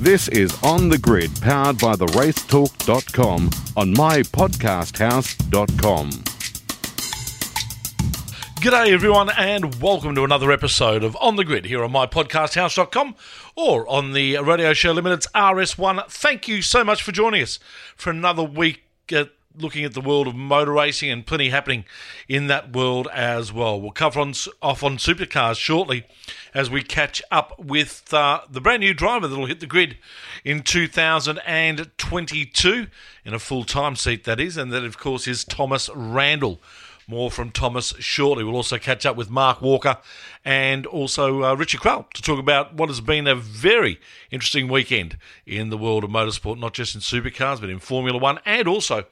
This is On the Grid, powered by the racetalk.com on mypodcasthouse.com. G'day, everyone, and welcome to another episode of On the Grid here on mypodcasthouse.com or on the Radio Show Limited's RS1. Thank you so much for joining us for another week at looking at the world of motor racing and plenty happening in that world as well. We'll cover on, off on supercars shortly as we catch up with uh, the brand new driver that'll hit the grid in 2022 in a full time seat, that is, and that, of course, is Thomas Randall. More from Thomas shortly. We'll also catch up with Mark Walker and also uh, Richard Craill to talk about what has been a very interesting weekend in the world of motorsport, not just in supercars, but in Formula One and also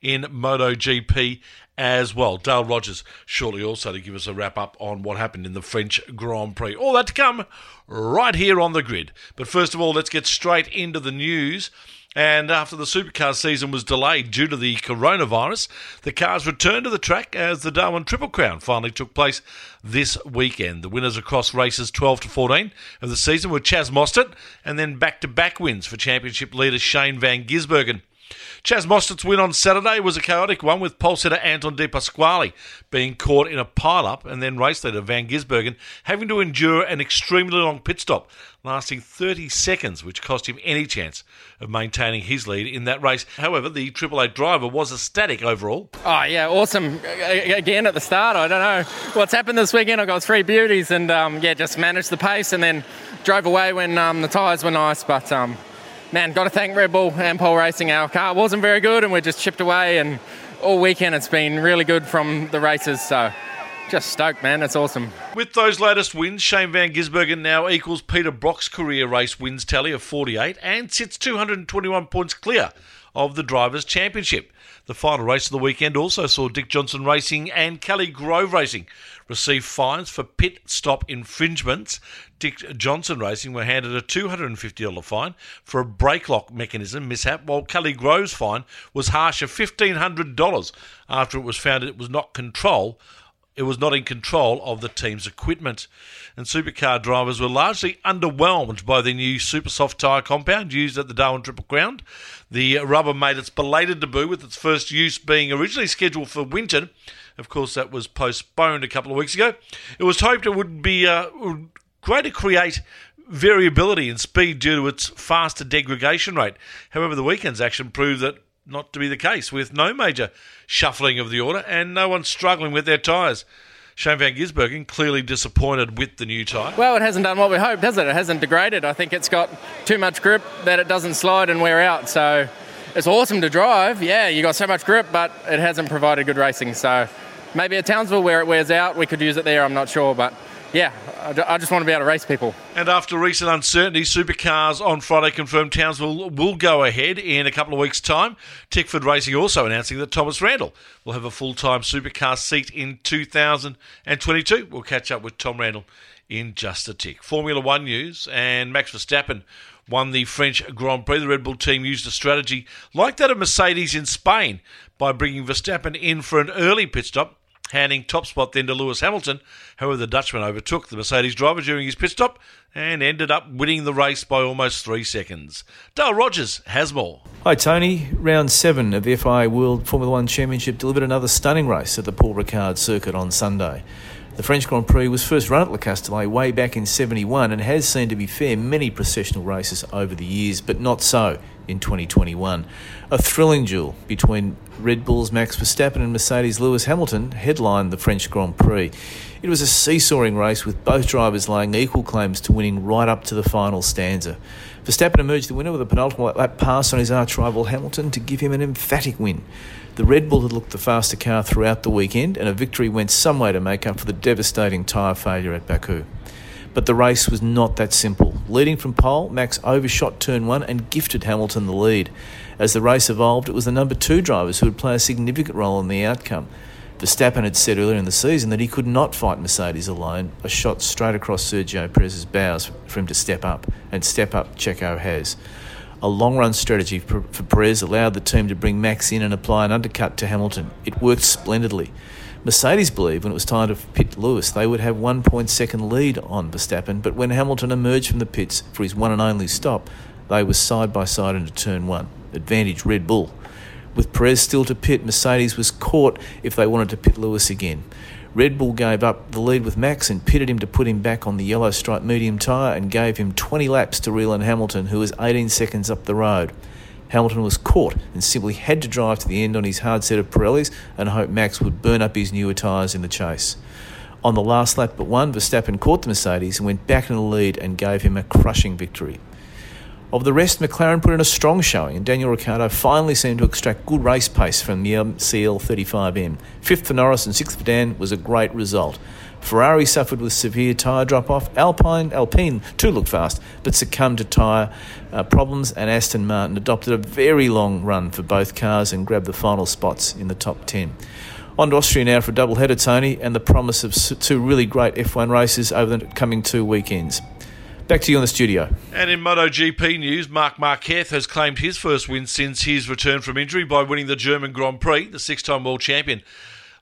in MotoGP as well. Dale Rogers shortly also to give us a wrap up on what happened in the French Grand Prix. All that to come right here on the grid. But first of all, let's get straight into the news. And after the supercar season was delayed due to the coronavirus, the cars returned to the track as the Darwin Triple Crown finally took place this weekend. The winners across races 12 to 14 of the season were Chaz Mostert, and then back to back wins for championship leader Shane Van Gisbergen. Chaz Mostert's win on Saturday was a chaotic one with pole sitter Anton De Pasquale being caught in a pile-up and then race leader Van Gisbergen having to endure an extremely long pit stop lasting 30 seconds, which cost him any chance of maintaining his lead in that race. However, the Triple driver was ecstatic overall. Oh, yeah, awesome. Again at the start, I don't know what's happened this weekend. I got three beauties and, um, yeah, just managed the pace and then drove away when um, the tyres were nice, but um, man, got to thank Red Bull Ampol Racing. Our car wasn't very good, and we just chipped away. And all weekend, it's been really good from the races. So, just stoked, man. That's awesome. With those latest wins, Shane Van Gisbergen now equals Peter Brock's career race wins tally of 48 and sits 221 points clear of the Drivers' Championship. The final race of the weekend also saw Dick Johnson Racing and Kelly Grove Racing receive fines for pit stop infringements. Dick Johnson Racing were handed a $250 fine for a brake lock mechanism mishap, while Kelly Grove's fine was harsh of $1,500 after it was found it was not control it was not in control of the team's equipment. And supercar drivers were largely underwhelmed by the new super soft tyre compound used at the Darwin Triple Crown. The rubber made its belated debut with its first use being originally scheduled for winter. Of course, that was postponed a couple of weeks ago. It was hoped it would be uh, great to create variability in speed due to its faster degradation rate. However, the weekend's action proved that not to be the case, with no major shuffling of the order and no one struggling with their tyres. Shane Van Gisbergen clearly disappointed with the new tyre. Well, it hasn't done what we hoped, has it? It hasn't degraded. I think it's got too much grip that it doesn't slide and wear out. So it's awesome to drive. Yeah, you got so much grip, but it hasn't provided good racing. So maybe at Townsville where it wears out, we could use it there. I'm not sure, but yeah, I just want to be able to race people. And after recent uncertainty, Supercars on Friday confirmed Townsville will go ahead in a couple of weeks' time. Tickford Racing also announcing that Thomas Randall will have a full time Supercar seat in 2022. We'll catch up with Tom Randall in just a tick. Formula One news and Max Verstappen won the French Grand Prix. The Red Bull team used a strategy like that of Mercedes in Spain by bringing Verstappen in for an early pit stop handing top spot then to Lewis Hamilton. However, the Dutchman overtook the Mercedes driver during his pit stop and ended up winning the race by almost three seconds. Dale Rogers has more. Hi, Tony. Round seven of the FIA World Formula One Championship delivered another stunning race at the Paul Ricard circuit on Sunday. The French Grand Prix was first run at Le Castellet way back in 71 and has seen, to be fair, many processional races over the years, but not so in 2021. A thrilling duel between Red Bull's Max Verstappen and Mercedes Lewis Hamilton headlined the French Grand Prix. It was a seesawing race with both drivers laying equal claims to winning right up to the final stanza. Verstappen emerged the winner with a penultimate lap pass on his arch rival Hamilton to give him an emphatic win. The Red Bull had looked the faster car throughout the weekend, and a victory went some way to make up for the devastating tyre failure at Baku. But the race was not that simple. Leading from pole, Max overshot turn one and gifted Hamilton the lead. As the race evolved, it was the number two drivers who would play a significant role in the outcome. Verstappen had said earlier in the season that he could not fight Mercedes alone, a shot straight across Sergio Perez's bows for him to step up, and step up Checo has. A long run strategy for, Perez allowed the team to bring Max in and apply an undercut to Hamilton. It worked splendidly. Mercedes believed when it was time to pit Lewis, they would have one point second lead on Verstappen, but when Hamilton emerged from the pits for his one and only stop, They were side by side into turn one. Advantage Red Bull. With Perez still to pit, Mercedes was caught if they wanted to pit Lewis again. Red Bull gave up the lead with Max and pitted him to put him back on the yellow stripe medium tyre and gave him 20 laps to reel in Hamilton, who was 18 seconds up the road. Hamilton was caught and simply had to drive to the end on his hard set of Pirellis and hope Max would burn up his newer tyres in the chase. On the last lap but one, Verstappen caught the Mercedes and went back in the lead and gave him a crushing victory. Of the rest, McLaren put in a strong showing, and Daniel Ricciardo finally seemed to extract good race pace from the CL35M. Fifth for Norris and sixth for Dan was a great result. Ferrari suffered with severe tyre drop off. Alpine, Alpine too looked fast, but succumbed to tyre uh, problems, and Aston Martin adopted a very long run for both cars and grabbed the final spots in the top 10. On to Austria now for a double header, Tony, and the promise of two really great F1 races over the coming two weekends. Back to you in the studio. And in MotoGP news, Marc Marquez has claimed his first win since his return from injury by winning the German Grand Prix, the six time world champion.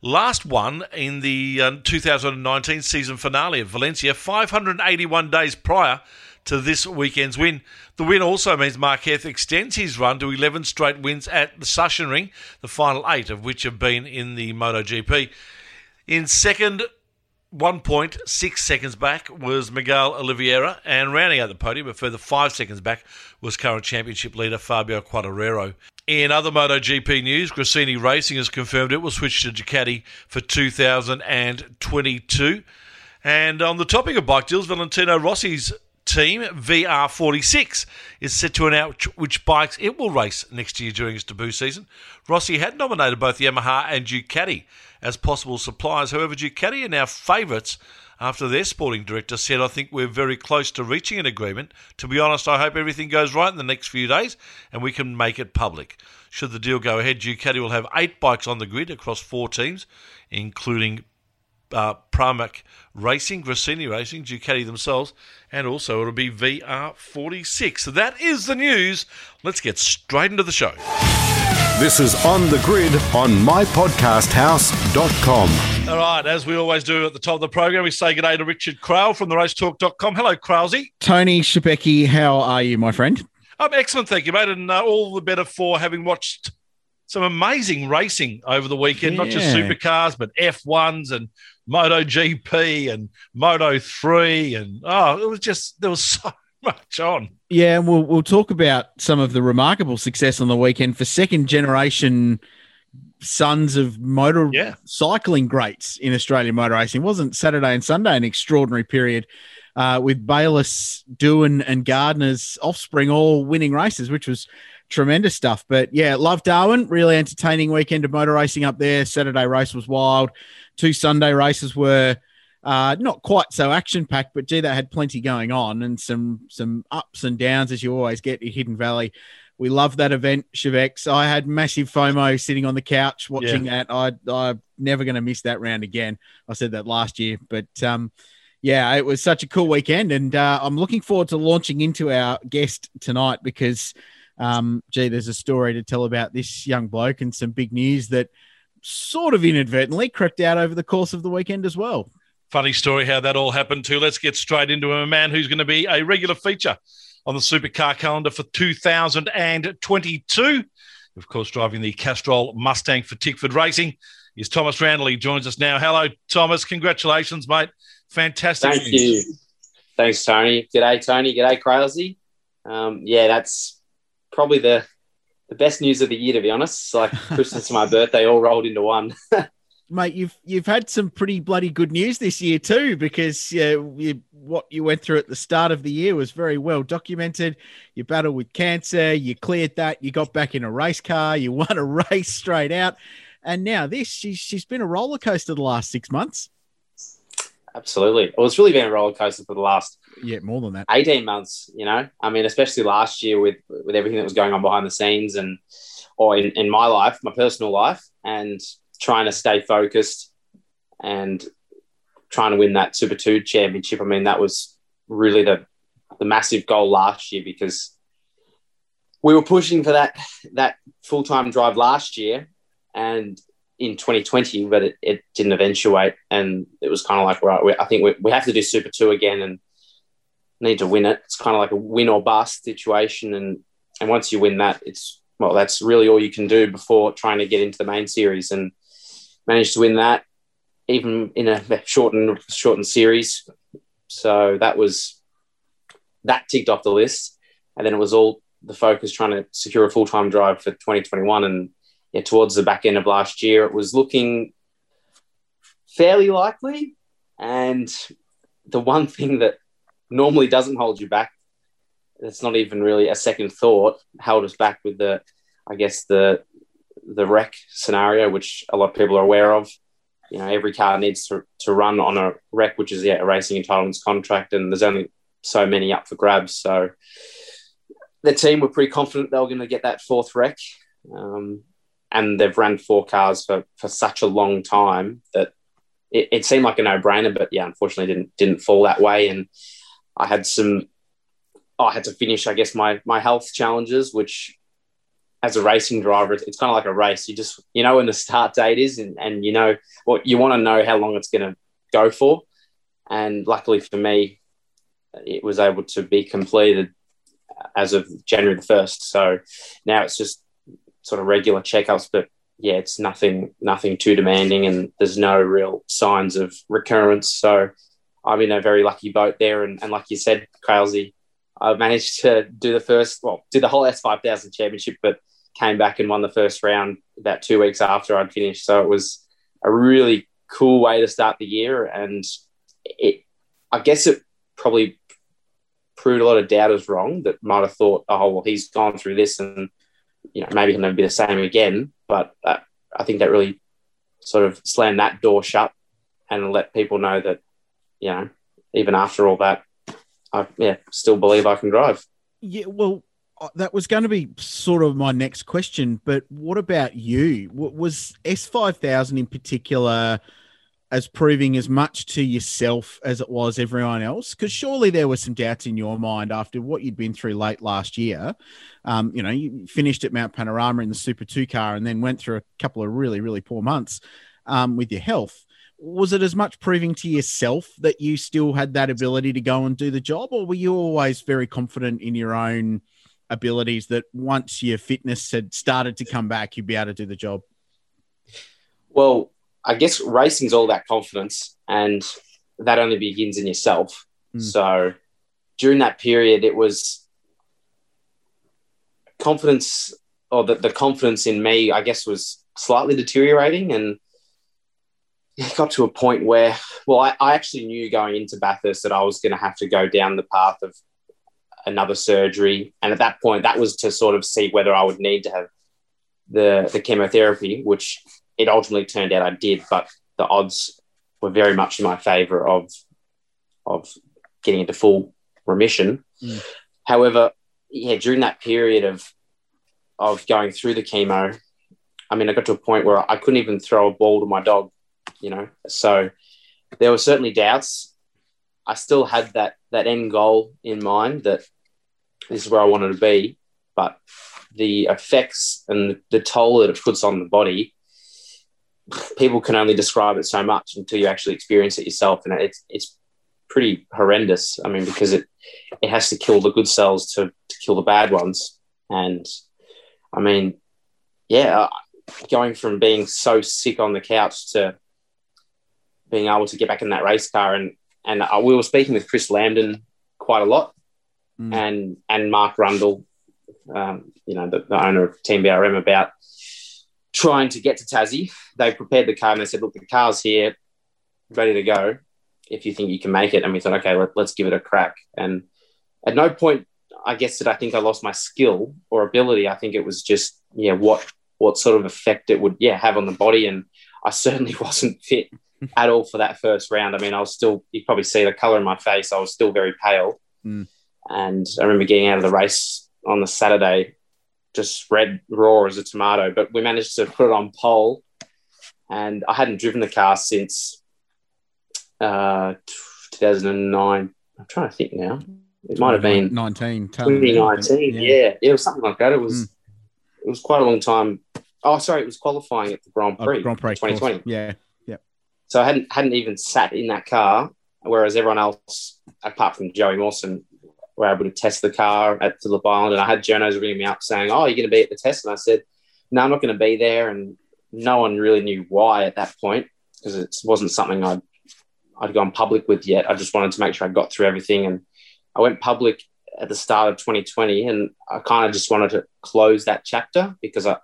Last one in the uh, 2019 season finale of Valencia, 581 days prior to this weekend's win. The win also means Marquez extends his run to 11 straight wins at the Sachsenring, the final eight of which have been in the MotoGP. In second, 1.6 seconds back was Miguel Oliveira, and rounding out the podium, a further five seconds back was current championship leader Fabio Quartararo. In other MotoGP news, Gresini Racing has confirmed it will switch to Ducati for 2022. And on the topic of bike deals, Valentino Rossi's team, VR46, is set to announce which bikes it will race next year during its debut season. Rossi had nominated both Yamaha and Ducati as possible suppliers. However, Ducati are now favourites after their sporting director said, I think we're very close to reaching an agreement. To be honest, I hope everything goes right in the next few days and we can make it public. Should the deal go ahead, Ducati will have eight bikes on the grid across four teams, including uh, Pramac Racing, Gresini Racing, Ducati themselves, and also it'll be VR46. So that is the news. Let's get straight into the show. This is On the Grid on mypodcasthouse.com. All right, as we always do at the top of the program, we say good day to Richard Craill from the racetalk.com. Hello, Crailsy. Tony Shapecki, how are you, my friend? I'm excellent, thank you, mate, and uh, all the better for having watched some amazing racing over the weekend, yeah. not just supercars, but F1s and MotoGP and Moto 3. And oh, it was just, there was so much on. Yeah, and we'll we'll talk about some of the remarkable success on the weekend for second generation sons of motor yeah. cycling greats in Australian motor racing. It wasn't Saturday and Sunday an extraordinary period uh, with Bayliss, Doohan, and Gardner's offspring all winning races, which was tremendous stuff. But yeah, love Darwin. Really entertaining weekend of motor racing up there. Saturday race was wild. Two Sunday races were uh, not quite so action packed, but gee, that had plenty going on and some some ups and downs as you always get in Hidden Valley. We love that event, Chevex. I had massive FOMO sitting on the couch watching yeah. that. I I'm never going to miss that round again. I said that last year, but um, yeah, it was such a cool weekend, and uh, I'm looking forward to launching into our guest tonight because, um, gee, there's a story to tell about this young bloke and some big news that sort of inadvertently crept out over the course of the weekend as well. Funny story how that all happened too. Let's get straight into him, a man who's going to be a regular feature on the supercar calendar for 2022. Of course, driving the Castrol Mustang for Tickford Racing is Thomas Randall. He joins us now. Hello, Thomas. Congratulations, mate. Fantastic. Thank news. you. Thanks, Tony. G'day, Tony. G'day, Crailsy. Um, yeah, that's probably the the best news of the year, to be honest. Like Christmas and my birthday all rolled into one. mate, you've you've had some pretty bloody good news this year too, because uh, you, what you went through at the start of the year was very well documented. You battled with cancer, you cleared that, you got back in a race car, you won a race straight out, and now this. She's she's been a roller coaster the last six months. Absolutely, well, it's really been a roller coaster for the last yeah more than that eighteen months. You know, I mean, especially last year with with everything that was going on behind the scenes and or in, in my life, my personal life, and trying to stay focused and trying to win that Super 2 championship. I mean, that was really the, the massive goal last year because we were pushing for that that full time drive last year and in 2020, but it, it didn't eventuate. And it was kind of like, right, we, I think we, we have to do Super 2 again. And need to win it. It's kind of like a win or bust situation, and and once you win that, it's well, that's really all you can do before trying to get into the main series, and managed to win that even in a shortened shortened series. So that was that ticked off the list, and then it was all the focus trying to secure a full time drive for 2021. And yeah, towards the back end of last year, it was looking fairly likely. And the one thing that normally doesn't hold you back, it's not even really a second thought, held us back with the, I guess the the REC scenario, which a lot of people are aware of. You know, every car needs to, to run on a REC, which is yeah, a racing entitlements contract, and there's only so many up for grabs. So the team were pretty confident they were going to get that fourth REC. Um, and they've run four cars for, for such a long time that it, it seemed like a no brainer, but yeah, unfortunately didn't didn't fall that way. And I had some, I had to finish, I guess, my my health challenges, which as a racing driver, it's kind of like a race. You just you know when the start date is, and, and you know what well, you want to know how long it's going to go for. And luckily for me, it was able to be completed as of January the first. So now it's just sort of regular checkups, but yeah, it's nothing nothing too demanding, and there's no real signs of recurrence. So I'm in a very lucky boat there, and, and like you said, Crailsy, I managed to do the first, well, did the whole S5000 championship, but came back and won the first round about two weeks after I'd finished. So it was a really cool way to start the year, and it, I guess it probably proved a lot of doubters wrong that might have thought, oh, well, he's gone through this and, you know, maybe he'll never be the same again. But uh, I think that really sort of slammed that door shut and let people know that, you know, even after all that, I yeah, still believe I can drive. Yeah, well, uh, that was going to be sort of my next question, but what about you? Was S5000 in particular as proving as much to yourself as it was everyone else? Because surely there were some doubts in your mind after what you'd been through late last year. Um, you know, you finished at Mount Panorama in the Super 2 car and then went through a couple of really, really poor months um, with your health. Was it as much proving to yourself that you still had that ability to go and do the job, or were you always very confident in your own abilities that once your fitness had started to come back, you'd be able to do the job? Well, I guess racing is all about confidence, and that only begins in yourself. Mm. So during that period, it was confidence, or the, the confidence in me, I guess, was slightly deteriorating, and it got to a point where, well, I, I actually knew going into Bathurst that I was going to have to go down the path of another surgery, and at that point, that was to sort of see whether I would need to have the the chemotherapy, which it ultimately turned out I did, but the odds were very much in my favor of of getting into full remission. Mm. However, yeah, during that period of of going through the chemo, I mean, I got to a point where I couldn't even throw a ball to my dog, you know. So there were certainly doubts. I still had that that end goal in mind that this is where I wanted to be, but the effects and the toll that it puts on the body people can only describe it so much until you actually experience it yourself, and it's it's pretty horrendous. I mean, because it it has to kill the good cells to, to kill the bad ones, and I mean, yeah, going from being so sick on the couch to being able to get back in that race car, and and uh, we were speaking with Chris Lambden quite a lot, mm. and and Mark Rundle, um, you know, the, the owner of Team BRM, about trying to get to Tassie. They prepared the car and they said, look, the car's here, ready to go. If you think you can make it. And we thought, okay, let, us give it a crack. And at no point, I guess that I think I lost my skill or ability. I think it was just, yeah, what, what sort of effect it would, yeah, have on the body. And I certainly wasn't fit at all for that first round. I mean, I was still, you probably see the color in my face. I was still very pale. Mm. And I remember getting out of the race on the Saturday just red raw as a tomato. But we managed to put it on pole, and I hadn't driven the car since uh, 2009. I'm trying to think now. It might have been 19, 2019. Yeah. yeah, yeah, it was something like that. It was mm. it was quite a long time. Oh, sorry, it was qualifying at the Grand Prix, oh, Grand Prix 2020. Yeah, yeah. So I hadn't hadn't even sat in that car whereas everyone else, apart from Joey Mawson, were able to test the car at Phillip Island. And I had journos ringing me up saying, "Oh, you're going to be at the test?" And I said, "No, I'm not going to be there." And no one really knew why at that point because it wasn't something I'd I'd gone public with yet. I just wanted to make sure I got through everything, and I went public at the start of 2020, and I kind of just wanted to close that chapter because I,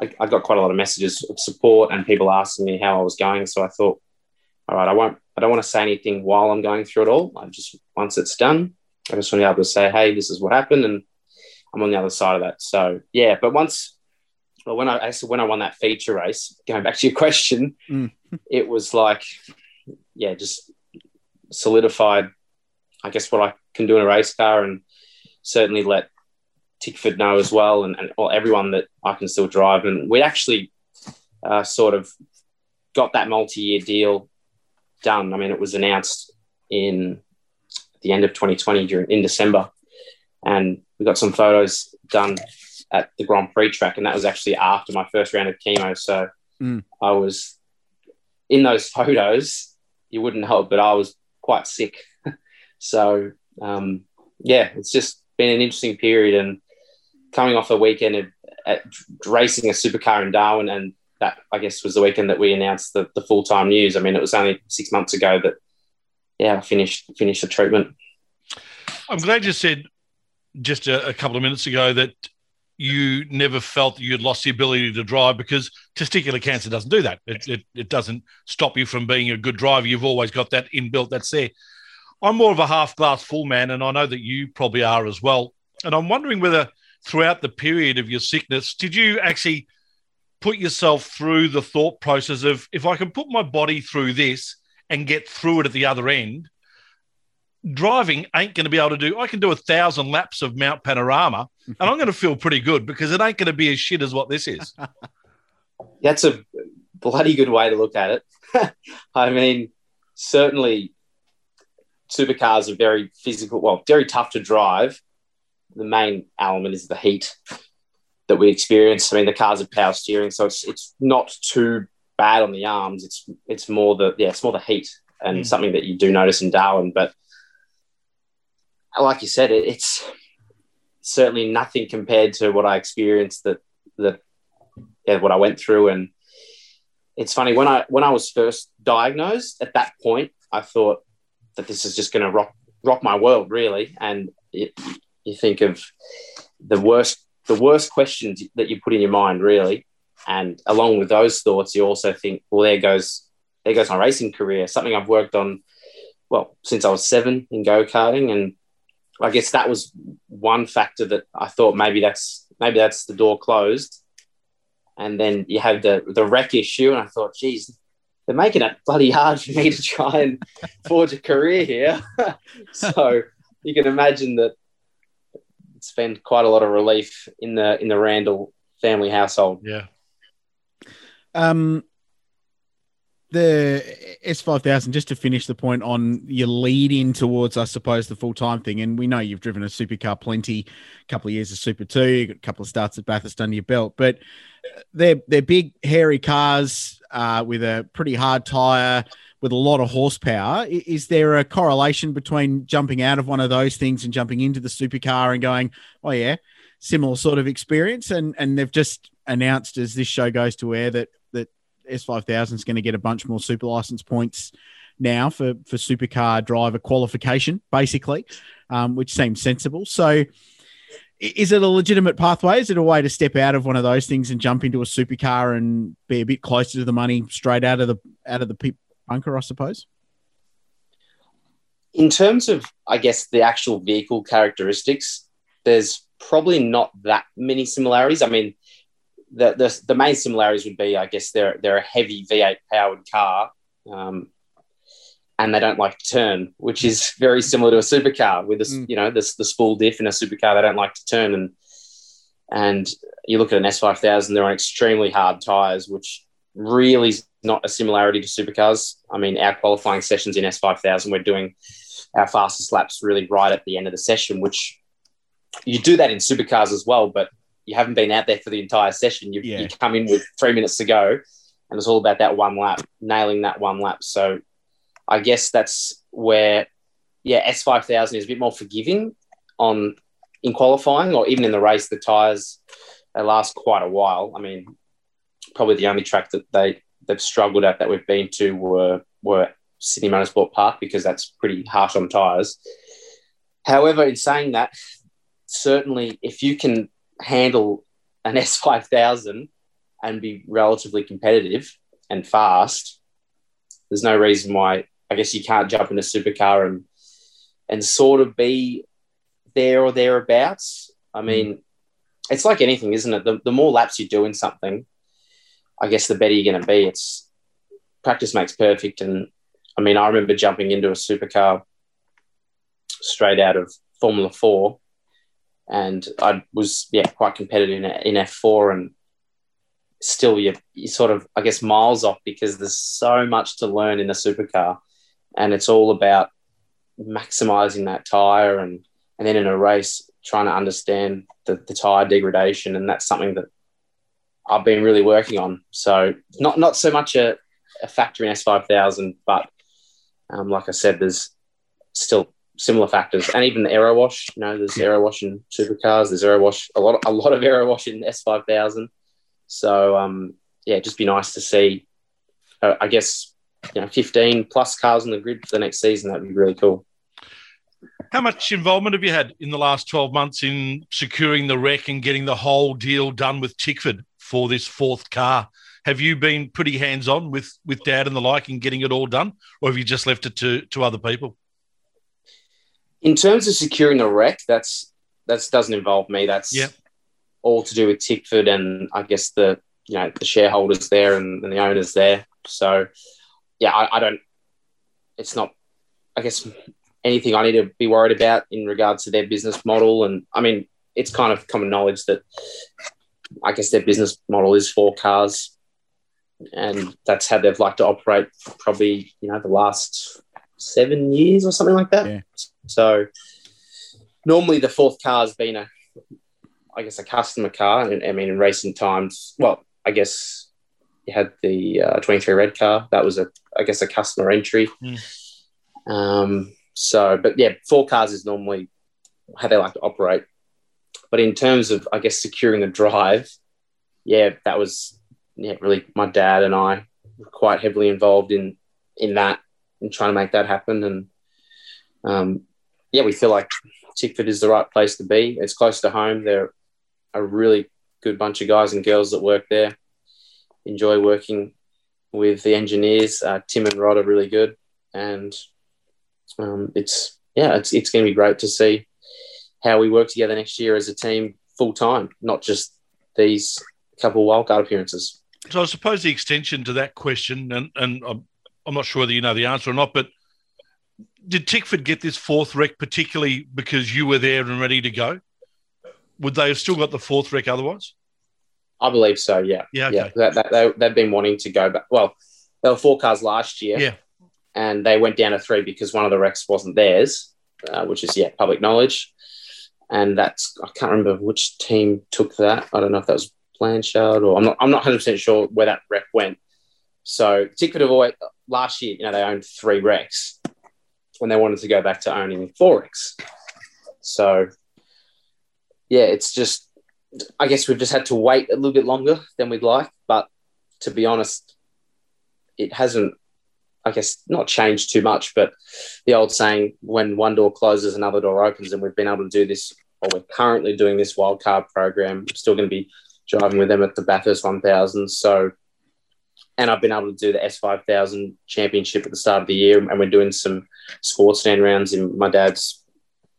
I, I got quite a lot of messages of support and people asking me how I was going. So I thought, all right, I won't, I don't want to say anything while I'm going through it all. I just once it's done, I just want to be able to say, hey, this is what happened, and I'm on the other side of that. So yeah, but once, well, when I when I won that feature race, going back to your question, Mm. it was like, yeah, just solidified, I guess, what I can do in a race car, and certainly let Tickford know as well, and, and well, everyone that I can still drive. And we actually uh, sort of got that multi-year deal done. I mean, it was announced in the end of 2020 during in December, and we got some photos done at the Grand Prix track, and that was actually after my first round of chemo. So Mm. I was in those photos. You wouldn't it, but I was quite sick. so um, yeah, it's just been an interesting period, and coming off a weekend of at racing a supercar in Darwin, and that I guess was the weekend that we announced the, the full time news. I mean, it was only six months ago that yeah, I finished finished the treatment. I'm glad you said just a, a couple of minutes ago that you never felt that you'd lost the ability to drive because testicular cancer doesn't do that. It, it, it doesn't stop you from being a good driver. You've always got that inbuilt that's there. I'm more of a half glass full man, and I know that you probably are as well. And I'm wondering whether throughout the period of your sickness, did you actually put yourself through the thought process of if I can put my body through this and get through it at the other end, driving ain't going to be able to do. I can do a thousand laps of Mount Panorama, and I'm going to feel pretty good because it ain't going to be as shit as what this is. That's a bloody good way to look at it. I mean, certainly supercars are very physical, well, very tough to drive. The main element is the heat that we experience. I mean, the cars are power steering, so it's it's not too bad on the arms. It's it's more the yeah, it's more the heat and Mm. something that you do notice in Darwin. But like you said, it, it's certainly nothing compared to what I experienced that that yeah, what I went through. And it's funny when I when I was first diagnosed at that point, I thought that this is just going to rock rock my world really. And it, you think of the worst the worst questions that you put in your mind really. And along with those thoughts, you also think, well, there goes there goes my racing career. Something I've worked on well since I was seven in go karting, and I guess that was one factor that I thought maybe that's maybe that's the door closed. And then you have the the REC issue, and I thought, geez, they're making it bloody hard for me to try and forge a career here. so you can imagine that it's been quite a lot of relief in the in the Randall family household. Yeah. Um, the S5000, just to finish the point on your lead in towards, I suppose, the full time thing. And we know you've driven a supercar plenty, a couple of years of Super 2, you got a couple of starts at Bathurst under your belt, but they're, they're big, hairy cars uh, with a pretty hard tire, with a lot of horsepower. Is there a correlation between jumping out of one of those things and jumping into the supercar and going, oh, yeah, similar sort of experience? And, and they've just announced as this show goes to air that that S5000 is going to get a bunch more super license points now for for supercar driver qualification, basically, um, which seems sensible. So, is it a legitimate pathway? Is it a way to step out of one of those things and jump into a supercar and be a bit closer to the money straight out of the out of the pit bunker? I suppose. In terms of, I guess, the actual vehicle characteristics, there's probably not that many similarities. I mean, the, the, the main similarities would be, I guess, they're, they're a heavy V8 powered car um, and they don't like to turn, which is very similar to a supercar with this, Mm. you know, this, the spool diff in a supercar, they don't like to turn. And, and you look at an S5000, they're on extremely hard tires, which really is not a similarity to supercars. I mean, our qualifying sessions in S5000, we're doing our fastest laps really right at the end of the session, which you do that in supercars as well, but you haven't been out there for the entire session. You, Yeah. you come in with three minutes to go, and it's all about that one lap, nailing that one lap. So I guess that's where yeah, S five thousand is a bit more forgiving on in qualifying or even in the race. The tires they last quite a while. I mean, probably the only track that they they've struggled at that we've been to were were Sydney Motorsport Park because that's pretty harsh on tires. However, in saying that, certainly if you can handle an S5000 and be relatively competitive and fast, there's no reason why I guess you can't jump in a supercar and and sort of be there or thereabouts. I hmm. mean, it's like anything, isn't it? The, the more laps you do in something, I guess the better you're going to be. It's practice makes perfect. And I mean, I remember jumping into a supercar straight out of Formula Four, and I was yeah quite competitive in, in F4, and still you you sort of I guess miles off because there's so much to learn in a supercar, and it's all about maximizing that tire and and then in a race trying to understand the, the tire degradation and that's something that I've been really working on. So not not so much a, a factor in S5000, but um, like I said, there's still similar factors, and even the aero wash. You know, there's aero wash in supercars. There's aero wash a lot, a lot of aero wash in S5000. So um, yeah, just be nice to see. Uh, I guess you know, 15 plus cars on the grid for the next season. That'd be really cool. How much involvement have you had in the last 12 months in securing the REC and getting the whole deal done with Tickford for this fourth car? Have you been pretty hands on with, with dad and the like in getting it all done, or have you just left it to, to other people? In terms of securing the REC, that's that doesn't involve me. That's yeah. all to do with Tickford and I guess the you know the shareholders there and, and the owners there. So yeah, I, I don't. It's not. I guess anything I need to be worried about in regards to their business model. And I mean, it's kind of common knowledge that I guess their business model is for cars, and that's how they've liked to operate. Probably you know the last seven years or something like that. Yeah. So normally the fourth car has been a, I guess, a customer car. And I mean, in recent times, well, I guess you had the uh, 23 red car. That was a, I guess, a customer entry. Mm. Um, so, but yeah, four cars is normally how they like to operate. But in terms of, I guess, securing the drive, yeah, that was yeah, really my dad and I were quite heavily involved in in that and trying to make that happen. And um, yeah, we feel like Tickford is the right place to be. It's close to home. They're a really good bunch of guys and girls that work there. Enjoy working with the engineers. Uh, Tim and Rod are really good, and um, it's yeah, it's it's going to be great to see how we work together next year as a team full time, not just these couple of wildcard appearances. So I suppose the extension to that question, and and I'm, I'm not sure whether you know the answer or not, but did Tickford get this fourth REC particularly because you were there and ready to go? Would they have still got the fourth REC otherwise? I believe so. Yeah. Yeah. Okay. Yeah. That, that, they, they've been wanting to go back. Well, there were four cars last year. Yeah. And they went down to three because one of the RECs wasn't theirs, uh, which is yeah public knowledge. And that's I can't remember which team took that. I don't know if that was Blanchard or I'm not. I'm not 100 percent sure where that rep went. So Tickford have always last year, you know, they owned three RECs when they wanted to go back to owning four RECs. So yeah, it's just I guess we've just had to wait a little bit longer than we'd like. But to be honest, it hasn't I guess not changed too much, but the old saying, when one door closes, another door opens, and we've been able to do this, or we're currently doing this wildcard program. I'm still going to be driving with them at the Bathurst 1000. So, and I've been able to do the S5000 championship at the start of the year, and we're doing some sports sedan rounds in my dad's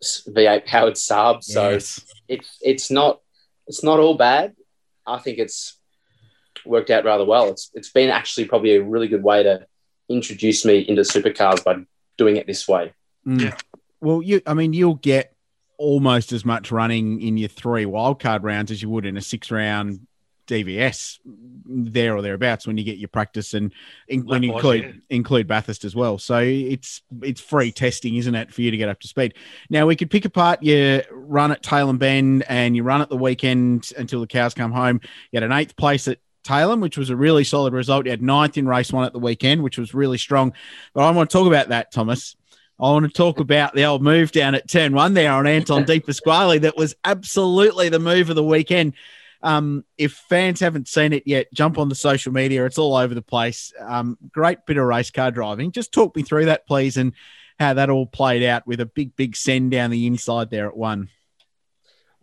V8 powered Saab. So yes. it's it's not it's not all bad. I think it's worked out rather well. It's it's been actually probably a really good way to introduce me into supercars by doing it this way. Mm. Yeah. Well, you, I mean, you'll get almost as much running in your three wildcard rounds as you would in a six round DVS there or thereabouts when you get your practice and in, when you include yeah. include Bathurst as well. So it's it's free testing, isn't it, for you to get up to speed. Now we could pick apart your run at Tailem Bend and you run at the weekend until the cows come home. You had an eighth place at Tailem, which was a really solid result. He had ninth in race one at the weekend, which was really strong. But I want to talk about that, Thomas. I want to talk about the old move down at turn one there on Anton De Pasquale. That was absolutely the move of the weekend. Um, if fans haven't seen it yet, jump on the social media. It's all over the place. Um, great bit of race car driving. Just talk me through that, please, and how that all played out with a big, big send down the inside there at one.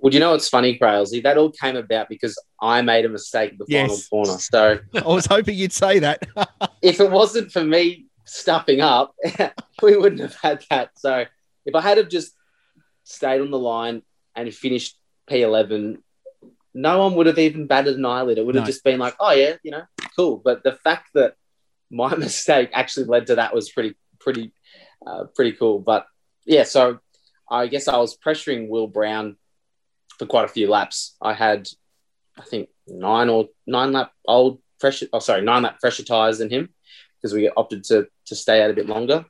Well, you know what's funny, Crailsy? That all came about because I made a mistake at the Yes. final corner. So I was hoping you'd say that. if it wasn't for me stuffing up, we wouldn't have had that. So if I had have just stayed on the line and finished P11, no one would have even batted an eyelid. It would have No. just been like, oh yeah, you know, cool. But the fact that my mistake actually led to that was pretty, pretty, uh, pretty cool. But yeah, so I guess I was pressuring Will Brown for quite a few laps. I had, I think, nine or nine lap old pressure. Oh, sorry, nine lap fresher tires than him because we opted to to stay out a bit longer.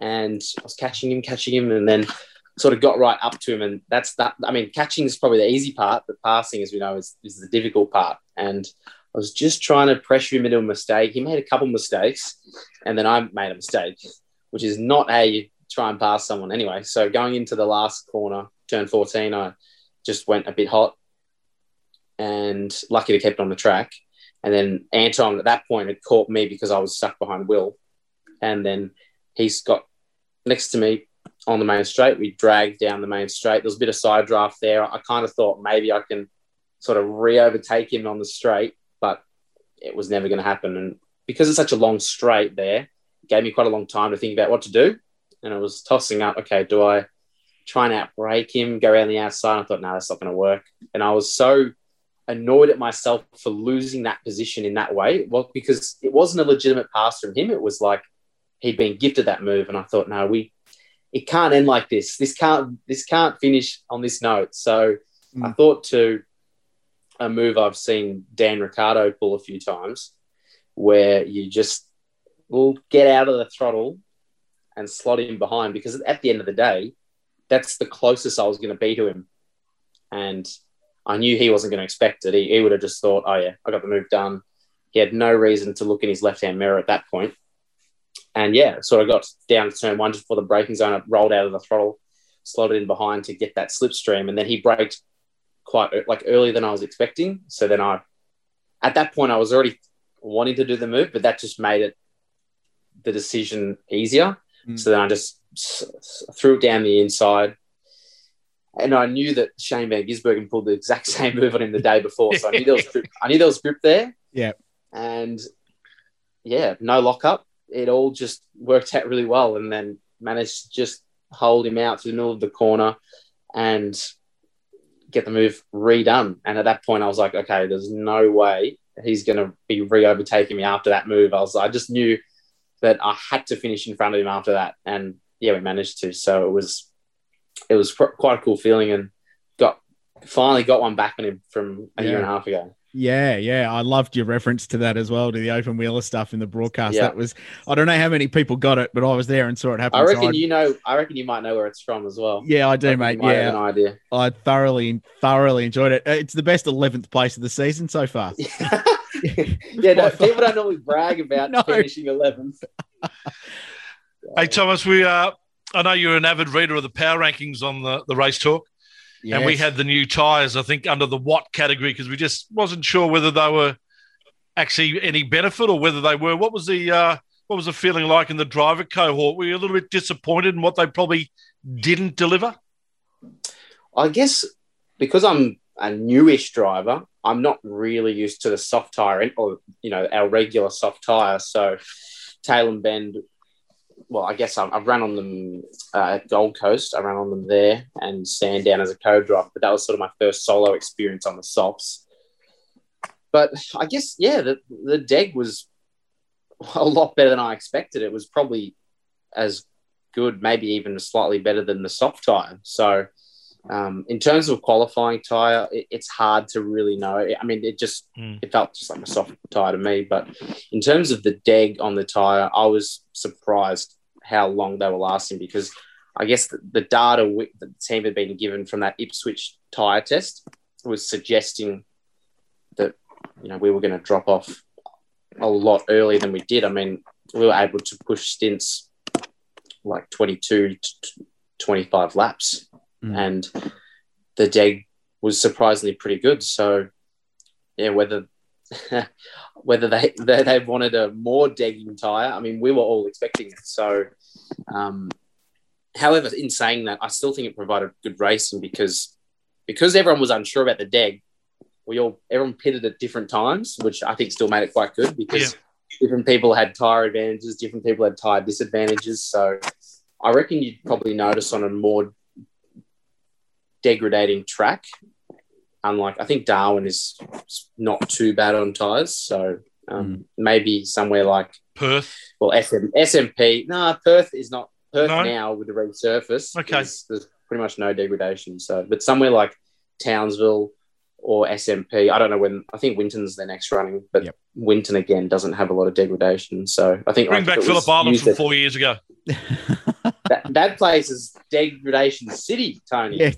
And I was catching him, catching him, and then sort of got right up to him. And that's that. I mean, catching is probably the easy part, but passing, as we know, is, is the difficult part. And I was just trying to pressure him into a mistake. He made a couple mistakes, and then I made a mistake, which is not how you try and pass someone anyway. So going into the last corner, turn 14, I just went a bit hot and lucky to keep it on the track. And then Anton at that point had caught me because I was stuck behind Will. And then he's got next to me on the main straight. We dragged down the main straight. There was a bit of side draft there. I kind of thought maybe I can sort of re overtake him on the straight, but it was never going to happen. And because it's such a long straight there, it gave me quite a long time to think about what to do. And I was tossing up, okay, do I try and outbrake him, go around the outside? I thought, no, that's not going to work. And I was so annoyed at myself for losing that position in that way. Well, because it wasn't a legitimate pass from him. It was like he'd been gifted that move, and I thought, no, we it can't end like this. This can't this can't finish on this note. So I Mm. thought to a move I've seen Dan Ricciardo pull a few times, where you just will get out of the throttle and slot him behind because at the end of the day, that's the closest I was going to be to him. And I knew he wasn't going to expect it. He, he would have just thought, oh, yeah, I got the move done. He had no reason to look in his left hand mirror at that point. And yeah, sort of got down to turn one just before the braking zone. I rolled out of the throttle, slotted in behind to get that slipstream. And then he braked quite like earlier than I was expecting. So then I, at that point, I was already wanting to do the move, but that just made it the decision easier. Mm. So then I just threw it down the inside. And I knew that Shane Van Gisbergen pulled the exact same move on him the day before. So I knew there was grip, I knew there was grip there. Yeah. And yeah, no lockup. It all just worked out really well. And then managed to just hold him out to the middle of the corner and get the move redone. And at that point, I was like, okay, there's no way he's going to be re overtaking me after that move. I was, I just knew that I had to finish in front of him after that. And yeah, we managed to. So it was, it was pr- quite a cool feeling and got finally got one back on him from a year and a half ago. Yeah, yeah. I loved your reference to that as well, to the open wheeler stuff in the broadcast. Yeah. That was, I don't know how many people got it, but I was there and saw it happen. I reckon I'd- you know, I reckon you might know where it's from as well. yeah, I do, I mate. you might have Yeah, an idea. I thoroughly, thoroughly enjoyed it. Uh, It's the best 11th place of the season so far. yeah, no, people don't normally brag about No. finishing 11th. Hey, Thomas, we uh, I know you're an avid reader of the power rankings on the, the race talk, and we had the new tyres, I think, under the what category because we just wasn't sure whether they were actually any benefit or whether they were. What was the uh, what was the feeling like in the driver cohort? Were you a little bit disappointed in what they probably didn't deliver? I guess because I'm a newish driver, I'm not really used to the soft tire or you know our regular soft tire. So Tailem Bend. Well, I guess I've, I've run on them uh, at Gold Coast. I ran on them there and Sandown as a co-driver, but that was sort of my first solo experience on the softs. But I guess yeah, the the deg was a lot better than I expected. It was probably as good, maybe even slightly better than the soft tire. So um, in terms of qualifying tire, it, it's hard to really know. I mean, it just Mm. it felt just like a soft tire to me. But in terms of the deg on the tire, I was surprised how long they were lasting because I guess the, the data wi- that the team had been given from that Ipswich tire test was suggesting that you know we were going to drop off a lot earlier than we did. I mean, we were able to push stints like 22 to 25 laps, Mm. and the deg was surprisingly pretty good. So, yeah, whether whether they, they they wanted a more degging tire, I mean, we were all expecting it. So, um, however, in saying that, I still think it provided good racing because because everyone was unsure about the deg. We all everyone pitted at different times, which I think still made it quite good because different people had tire advantages, different people had tire disadvantages. So I reckon you'd probably notice on a more degrading track. Unlike, I think Darwin is not too bad on tires. So um, maybe somewhere like, Perth. well, SM, SMP. No, Perth is not. Perth No? now with the resurface. Okay. is- there's pretty much no degradation. So, but somewhere like Townsville or SMP, I don't know when. I think Winton's their next running, but Yep. Winton again doesn't have a lot of degradation. So I think Bring like, back Philip it Island from four years ago. that, that place is degradation city, Tony. Yeah.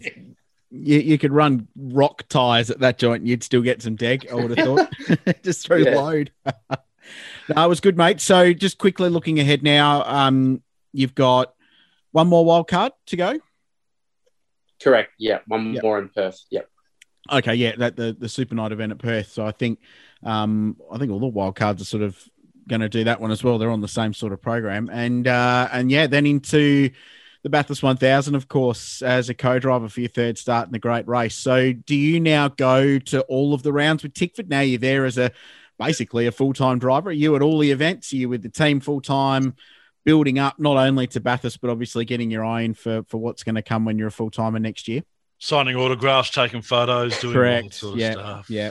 You, you could run rock tires at that joint and you'd still get some deg, I would have thought, just through Yeah. load. no, it was good, mate. So just quickly looking ahead now, um, you've got one more wild card to go. Correct. Yeah, one Yep. more in Perth. Yep. Okay, yeah, that the the Super Night event at Perth. So I think, um, I think all the wild cards are sort of going to do that one as well. They're on the same sort of program, and uh, and yeah, then into the Bathurst 1000, of course, as a co-driver for your third start in the Great Race. So do you now go to all of the rounds with Tickford? Now you're there as a basically a full time driver. Are you at all the events? Are you with the team full time? Building up not only to Bathurst, but obviously getting your eye in for, for what's going to come when you're a full timer next year. Signing autographs, taking photos, doing all that sort of yeah. stuff. Yeah.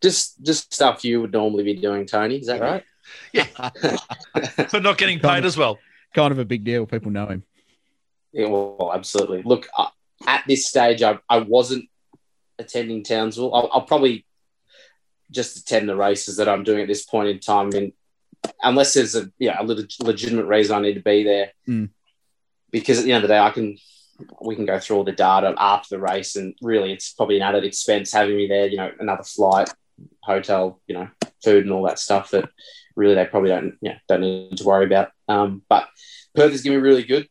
Just just stuff you would normally be doing, Tony. Is that right? Yeah. but not getting paid as well. kind of a big deal. People know him. Yeah, well, absolutely. Look, uh, at this stage, I, I wasn't attending Townsville. I'll, I'll probably just attend the races that I'm doing at this point in time. I mean, unless there's a yeah a little legitimate reason I need to be there, Mm. because at the end of the day, I can we can go through all the data after the race, and really, it's probably an added expense having me there. You know, another flight, hotel, you know, food, and all that stuff that really they probably don't yeah don't need to worry about. Um, but Perth is going to be really good.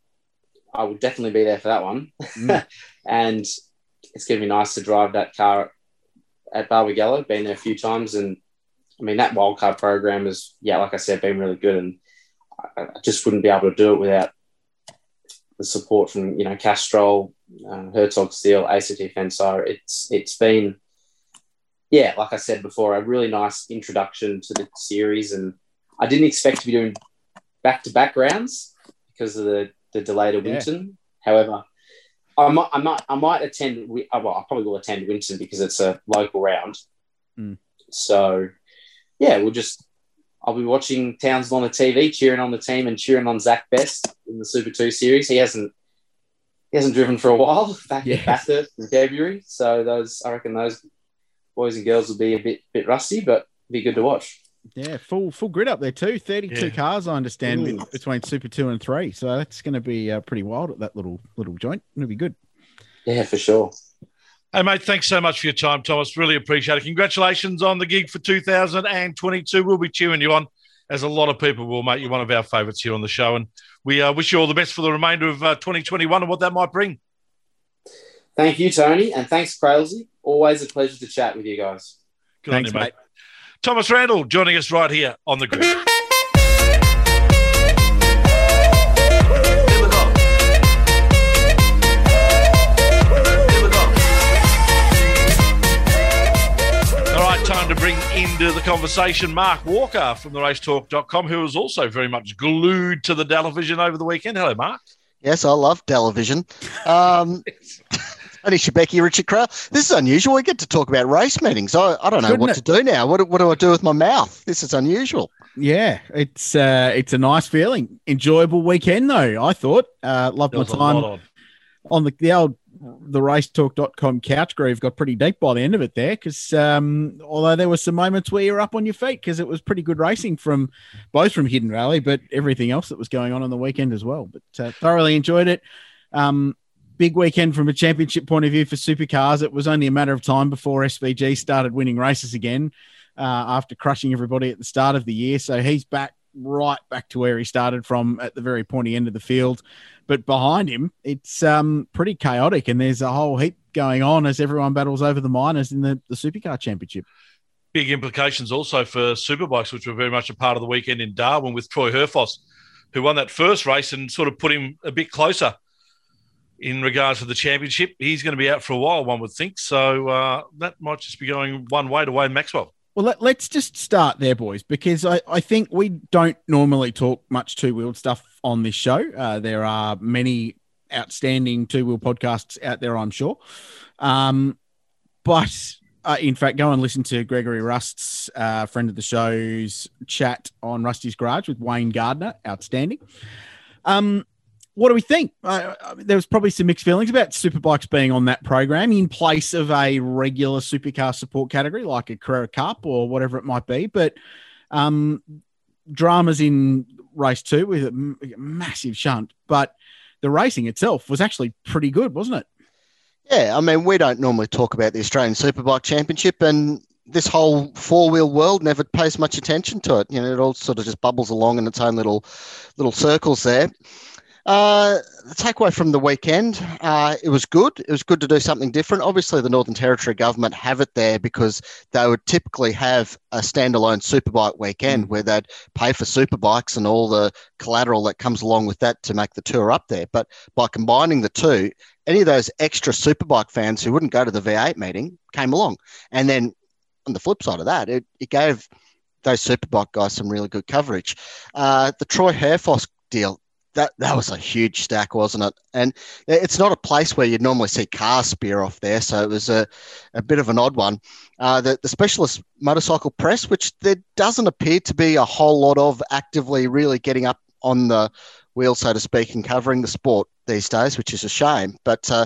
I will definitely be there for that one. Mm. and it's going to be nice to drive that car at Barbagallo. Been there a few times. And I mean, that wildcard program is, yeah, like I said, been really good. And I, I just wouldn't be able to do it without the support from, you know, Castrol, um, Herzog Steel, ACT Fensar. It's, it's been, yeah, like I said before, a really nice introduction to the series. And I didn't expect to be doing back to back rounds because of the, the delay to Yeah. Winton. However, I might, I might, I might attend. Uh, Well, I probably will attend Winton because it's a local round. Mm. So, yeah, we'll just. I'll be watching Townsville on the TV, cheering on the team and cheering on Zach Best in the Super Two series. He hasn't, he hasn't driven for a while back Yeah. at Bathurst in February. So those, I reckon those boys and girls will be a bit, bit rusty, but be good to watch. Yeah, full full grid up there too. Thirty-two Yeah. cars, I understand, be- Mm. between Super Two and Three. So that's going to be uh, pretty wild at that little little joint. It'll be good. Yeah, for sure. Hey, mate, thanks so much for your time, Thomas. Really appreciate it. Congratulations on the gig for 2022. We'll be cheering you on, as a lot of people will, mate. You're one of our favourites here on the show. And we uh, wish you all the best for the remainder of uh, 2021 and what that might bring. Thank you, Tony, and thanks, Crailsy. Always a pleasure to chat with you guys. Good on Thanks, you, mate. Thomas Randall joining us right here on the grid. Into the conversation Mark Walker from the racetalk.com, who was also very much glued to the television over the weekend. Hello, Mark. Yes, I love television. Um, Tony Shebeki, Richard Craill. This is unusual. We get to talk about race meetings. I, I don't know Couldn't what it? to do now. What, do- what do I do with my mouth? This is unusual. Yeah, it's uh, it's a nice feeling. Enjoyable weekend though. I thought. Uh, loved There my time on. on the the old the racetalk.com couch groove got pretty deep by the end of it there because um, although there were some moments where you were up on your feet because it was pretty good racing from both from Hidden Valley but everything else that was going on on the weekend as well. But uh, thoroughly enjoyed it. Um, big weekend from a championship point of view for supercars. It was only a matter of time before SVG started winning races again uh, after crushing everybody at the start of the year. So he's back right back to where he started from at the very pointy end of the field. But behind him, it's um, pretty chaotic, and there's a whole heap going on as everyone battles over the minors in the, the Supercar Championship. Big implications also for Superbikes, which were very much a part of the weekend in Darwin with Troy Herfoss, who won that first race and sort of put him a bit closer in regards to the championship. He's going to be out for a while, one would think. So uh, that might just be going one way to Wayne Maxwell. Well, let, us just start there, boys, because I, I think we don't normally talk much two wheeled stuff on this show. Uh, there are many outstanding two wheel podcasts out there, I'm sure. Um, but uh, in fact, go and listen to Gregory Rust's uh, friend of the show's chat on Rusty's Garage with Wayne Gardner. Outstanding. Um, what do we think? Uh, there was probably some mixed feelings about superbikes being on that program in place of a regular supercar support category like a Carrera Cup or whatever it might be. But um, dramas in race two with a massive shunt, but the racing itself was actually pretty good, wasn't it? Yeah, I mean, we don't normally talk about the Australian Superbike Championship, and this whole four wheel world never pays much attention to it. You know, it all sort of just bubbles along in its own little little circles there. Uh, the takeaway from the weekend, uh, it was good. It was good to do something different. Obviously, the Northern Territory government have it there because they would typically have a standalone superbike weekend mm. where they'd pay for superbikes and all the collateral that comes along with that to make the tour up there. But by combining the two, any of those extra superbike fans who wouldn't go to the V8 meeting came along. And then on the flip side of that, it, it gave those superbike guys some really good coverage. Uh, the Troy Herfoss deal that that was a huge stack, wasn't it? And it's not a place where you'd normally see cars spear off there, so it was a, a bit of an odd one. Uh, the, the specialist motorcycle press, which there doesn't appear to be a whole lot of actively really getting up on the wheel, so to speak, and covering the sport these days, which is a shame. But uh,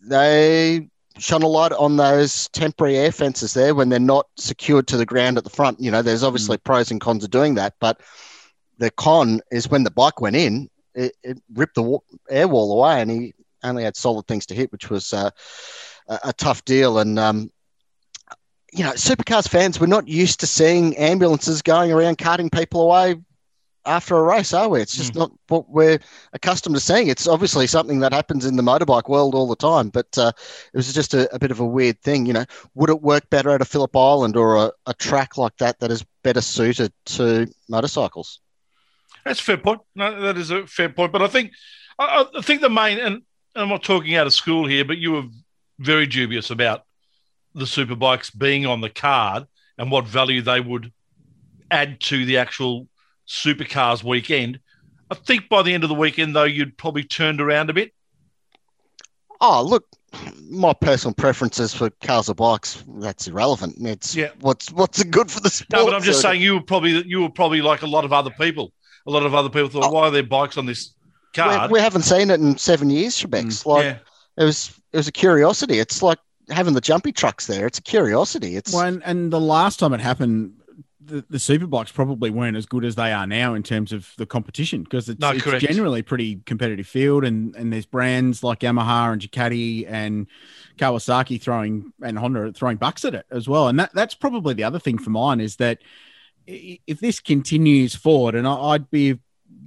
they shone a light on those temporary air fences there when they're not secured to the ground at the front. You know, there's obviously mm. pros and cons of doing that, but the con is when the bike went in, it, it ripped the air wall away, and he only had solid things to hit, which was uh, a, a, tough deal. And um, you know, supercars fans, we're not used to seeing ambulances going around carting people away after a race, are we? It's just mm. not what we're accustomed to seeing. It's obviously something that happens in the motorbike world all the time, but uh, it was just a, a, bit of a weird thing. You know, would it work better at a Phillip Island or a, a track like that that is better suited to motorcycles? That's a fair point. No, that is a fair point. But I think, I, I think the main, and I'm not talking out of school here, but you were very dubious about the superbikes being on the card and what value they would add to the actual supercars weekend. I think by the end of the weekend, though, you'd probably turned around a bit. Oh, look, my personal preferences for cars or bikes that's irrelevant. It's yeah. what's what's good for the sport. No, but I'm just so saying you were probably you were probably like a lot of other people a lot of other people thought, oh, why are there bikes on this card? We, we haven't seen it in seven years, Shebex. Mm, like yeah. it was, it was a curiosity. It's like having the jumpy trucks there. It's a curiosity. It's well, and, and the last time it happened, the, the superbikes probably weren't as good as they are now in terms of the competition because it's, no, it's generally pretty competitive field and, and there's brands like Yamaha and Ducati and Kawasaki throwing and Honda throwing bucks at it as well. And that, that's probably the other thing for mine is that if this continues forward, and I'd be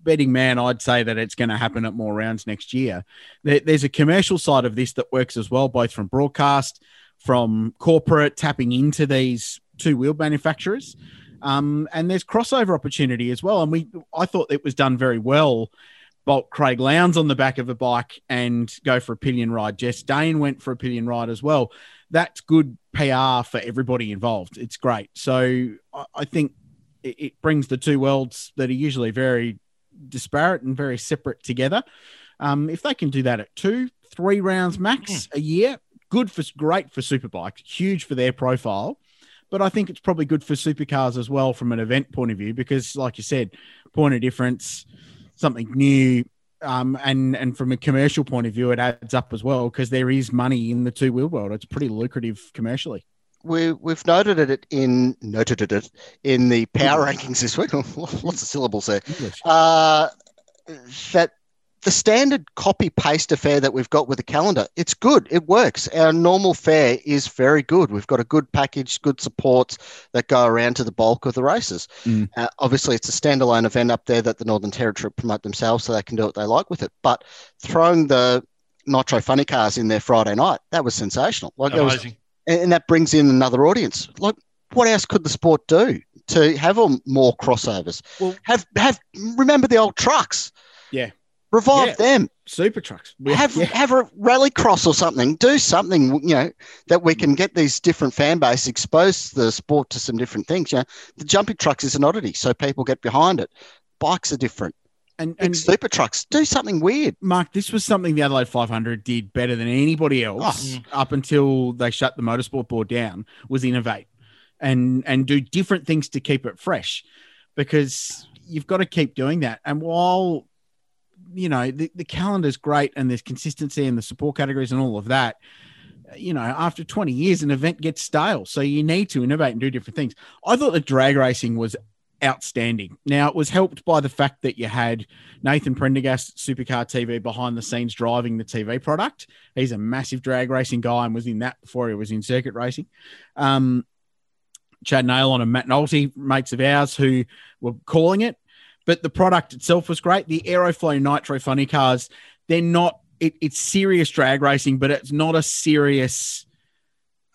betting man, I'd say that it's going to happen at more rounds next year. There's a commercial side of this that works as well, both from broadcast, from corporate tapping into these two wheel manufacturers. Um, and there's crossover opportunity as well. And we, I thought it was done very well. Bolt Craig Lowndes on the back of a bike and go for a pillion ride. Jess Dane went for a pillion ride as well. That's good PR for everybody involved. It's great. So I think it, it brings the two worlds that are usually very disparate and very separate together. Um, if they can do that at two, three rounds max mm. a year, good for great for superbikes, huge for their profile. But I think it's probably good for supercars as well from an event point of view because, like you said, point of difference, something new, um, and and from a commercial point of view, it adds up as well because there is money in the two wheel world. It's pretty lucrative commercially we we've noted it in noted it in the power rankings this week. Lots of syllables there. Uh, that the standard copy paste affair that we've got with the calendar, it's good. It works. Our normal fare is very good. We've got a good package, good supports that go around to the bulk of the races. Mm. Uh, obviously, it's a standalone event up there that the Northern Territory promote themselves so they can do what they like with it. But throwing the Nitro Funny Cars in there Friday night, that was sensational. Like Amazing. And, and that brings in another audience. Like, what else could the sport do to have more crossovers? Well- have have remember the old trucks. Yeah. Revive Yeah. them. Super trucks. We have yeah. have a rally cross or something. Do something, you know, that we can get these different fan base expose the sport to some different things. You know, the jumping trucks is an oddity, so people get behind it. Bikes are different. And, Big and super trucks do something weird. Mark, this was something the Adelaide 500 did better than anybody else oh. mm. up until they shut the motorsport board down. Was innovate and and do different things to keep it fresh, because you've got to keep doing that. And while you know the, the calendar's great and there's consistency and the support categories and all of that, you know, after 20 years, an event gets stale. So you need to innovate and do different things. I thought the drag racing was outstanding. Now it was helped by the fact that you had Nathan Prendergast, Supercar TV, behind the scenes driving the TV product. He's a massive drag racing guy and was in that before he was in circuit racing. Um, Chad Nailon and Matt Nolte, mates of ours, who were calling it. But the product itself was great. The Aeroflow Nitro Funny Cars, they're not. It, it's serious drag racing, but it's not a serious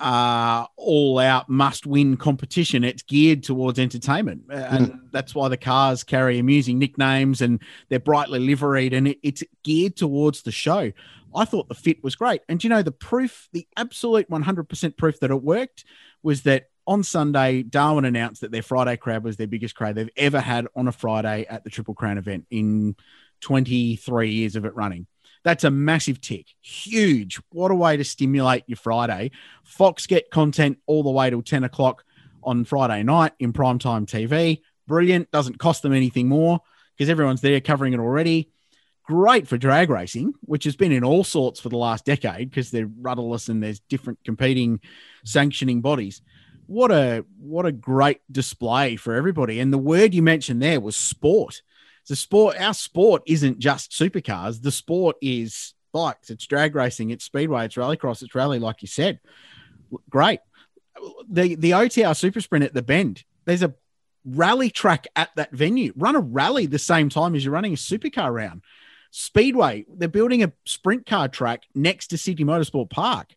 uh, all out must win competition. It's geared towards entertainment. Uh, And that's why the cars carry amusing nicknames and they're brightly liveried and it, it's geared towards the show. I thought the fit was great. And you know, the proof, the absolute 100% proof that it worked was that on Sunday, Darwin announced that their Friday crowd was their biggest crowd they've ever had on a Friday at the Triple Crown event in 23 years of it running. That's a massive tick. Huge. What a way to stimulate your Friday. Fox get content all the way till 10 o'clock on Friday night in primetime TV. Brilliant. Doesn't cost them anything more because everyone's there covering it already. Great for drag racing, which has been in all sorts for the last decade because they're rudderless and there's different competing sanctioning bodies. What a what a great display for everybody. And the word you mentioned there was sport the sport our sport isn't just supercars. The sport is bikes it's drag racing it's speedway it's rallycross it's rally like you said. Great. The the otr super sprint at the bend there's a rally track at that venue. Run a rally the same time as you're running a supercar round. Speedway they're building a sprint car track next to sydney motorsport park.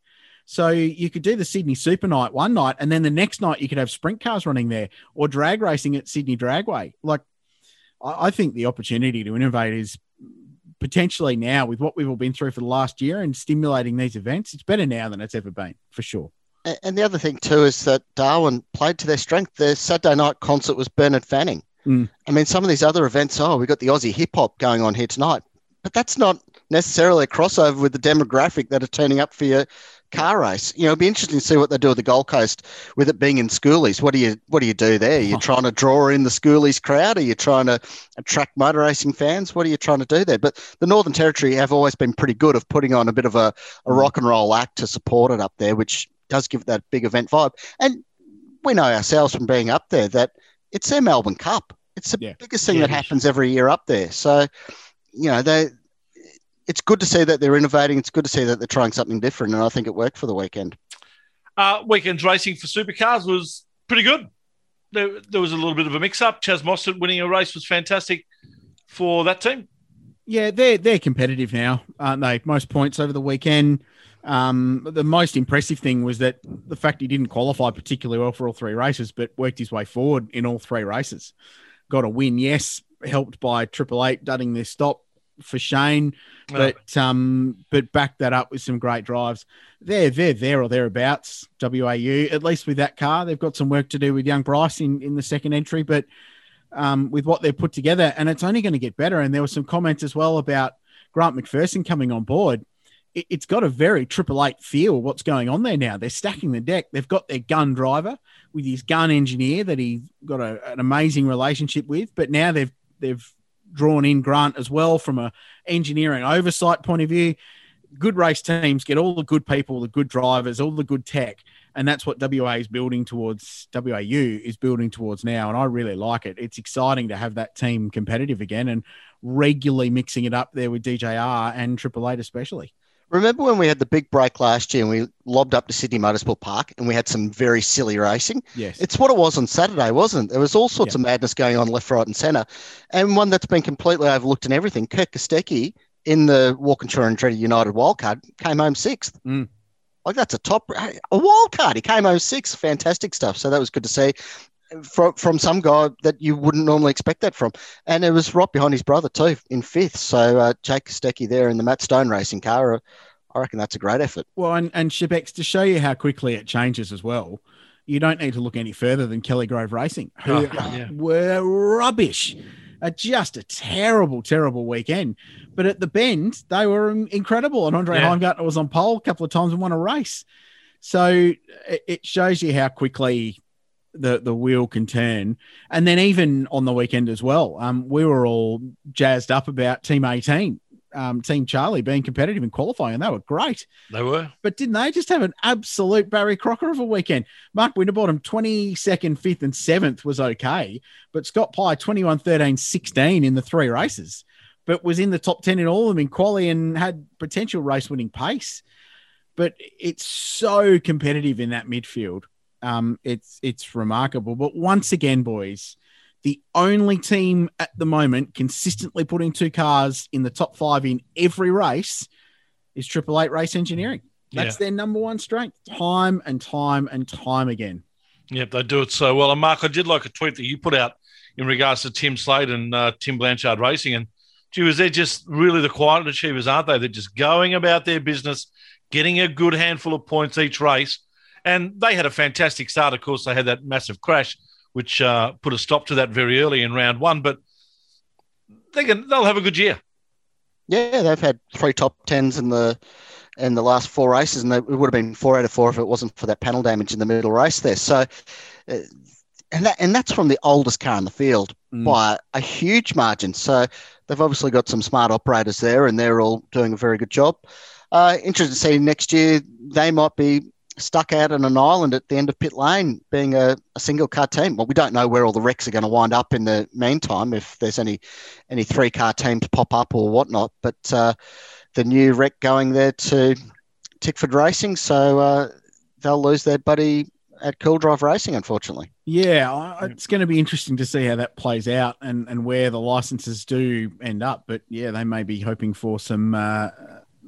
So you could do the Sydney Super Night one night, and then the next night you could have sprint cars running there, or drag racing at Sydney Dragway. Like I I think the opportunity to innovate is potentially now with what we've all been through for the last year and stimulating these events. It's better now than it's ever been, for sure. And the other thing too is that Darwin played to their strength. Their Saturday night concert was Bernard Fanning. Mm. I mean, some of these other events, oh, we've got the Aussie hip hop going on here tonight, but that's not necessarily a crossover with the demographic that are turning up for your car race. You know, it'd be interesting to see what they do with the Gold Coast with it being in schoolies. What do you what do you do there? You're trying to draw in the schoolies crowd? Are you trying to attract motor racing fans? What are you trying to do there? But the Northern Territory have always been pretty good of putting on a bit of a, a mm. rock and roll act to support it up there, which does give that big event vibe. And we know ourselves from being up there that it's their Melbourne Cup. It's the Yeah. biggest thing Yeah, that happens every year up there. So, you know, they it's good to see that they're innovating. It's good to see that they're trying something different, and I think it worked for the weekend. Uh, weekend's racing for supercars was pretty good. There, there was a little bit of a mix up. Chaz Mostert winning a race was fantastic for that team. Yeah, they're they're competitive now, aren't they? Most points over the weekend. Um, the most impressive thing was that the fact he didn't qualify particularly well for all three races, but worked his way forward in all three races. Got a win, yes, helped by Triple Eight dudding their stop for Shane, but um, but back that up with some great drives. They're they're there or thereabouts. WAU at least with that car, they've got some work to do with young Bryce in in the second entry, but um, with what they've put together, and it's only going to get better. And there were some comments as well about Grant McPherson coming on board. It, it's got a very Triple Eight feel. What's going on there now? They're stacking the deck. They've got their gun driver with his gun engineer that he's got a, an amazing relationship with, but now they've they've drawn in Grant as well from a engineering oversight point of view. Good race teams get all the good people, the good drivers, all the good tech, and that's what WA is building towards. WAU is building towards now, and I really like it. It's exciting to have that team competitive again, and regularly mixing it up there with DJR and Triple Eight especially. Remember when we had the big break last year and we lobbed up to Sydney Motorsport Park and we had some very silly racing? Yes. It's what it was on Saturday, wasn't it? There was all sorts of madness going on left, right, and centre. And one that's been completely overlooked in everything, Kirk Kostecki in the Walkinshaw Andretti United wildcard came home sixth. Mm. Like that's a top, a wild card. He came home sixth. Fantastic stuff. So that was good to see from from some guy that you wouldn't normally expect that from. And it was right behind his brother too in fifth. So uh, Jake Kostecki there in the Matt Stone racing car. Uh, I reckon that's a great effort. Well, and and Shebex to show you how quickly it changes as well. You don't need to look any further than Kelly Grove Racing, who Oh, yeah. were rubbish. Uh, just a terrible, terrible weekend. But at the bend, they were incredible. And Andre Yeah. Heimgartner was on pole a couple of times and won a race. So it, it shows you how quickly the the wheel can turn. And then even on the weekend as well, um, we were all jazzed up about Team 18, um, Team Charlie being competitive in qualifying, and they were great. They were. But didn't they just have an absolute Barry Crocker of a weekend? Mark Winterbottom, 22nd, 5th, and 7th was okay. But Scott Pye, 21, 13, 16 in the three races, but was in the top 10 in all of them in quali and had potential race winning pace. But it's so competitive in that midfield. Um, it's it's remarkable. But once again, boys, the only team at the moment consistently putting two cars in the top five in every race is Triple Eight Race Engineering. That's Yeah. their number one strength, time and time and time again. Yep, they do it so well. And Mark, I did like a tweet that you put out in regards to Tim Slade and uh, Tim Blanchard Racing. And gee, was they're just really the quiet achievers, aren't they? They're just going about their business, getting a good handful of points each race. And they had a fantastic start. Of course, they had that massive crash, which uh, put a stop to that very early in round one. But they can, they'll have a good year. Yeah, they've had three top tens in the in the last four races, and they, it would have been four out of four if it wasn't for that panel damage in the middle race there. So, uh, and that and that's from the oldest car in the field Mm. by a huge margin. So they've obviously got some smart operators there, and they're all doing a very good job. Uh, interested to see next year they might be stuck out on an island at the end of pit lane, being a, a single car team. Well, we don't know where all the RECs are going to wind up in the meantime, if there's any any three car teams pop up or whatnot. But uh, the new REC going there to Tickford Racing, so uh, they'll lose their buddy at Cool Drive Racing, unfortunately. Yeah, it's going to be interesting to see how that plays out and, and where the licenses do end up. But yeah, they may be hoping for some. Uh,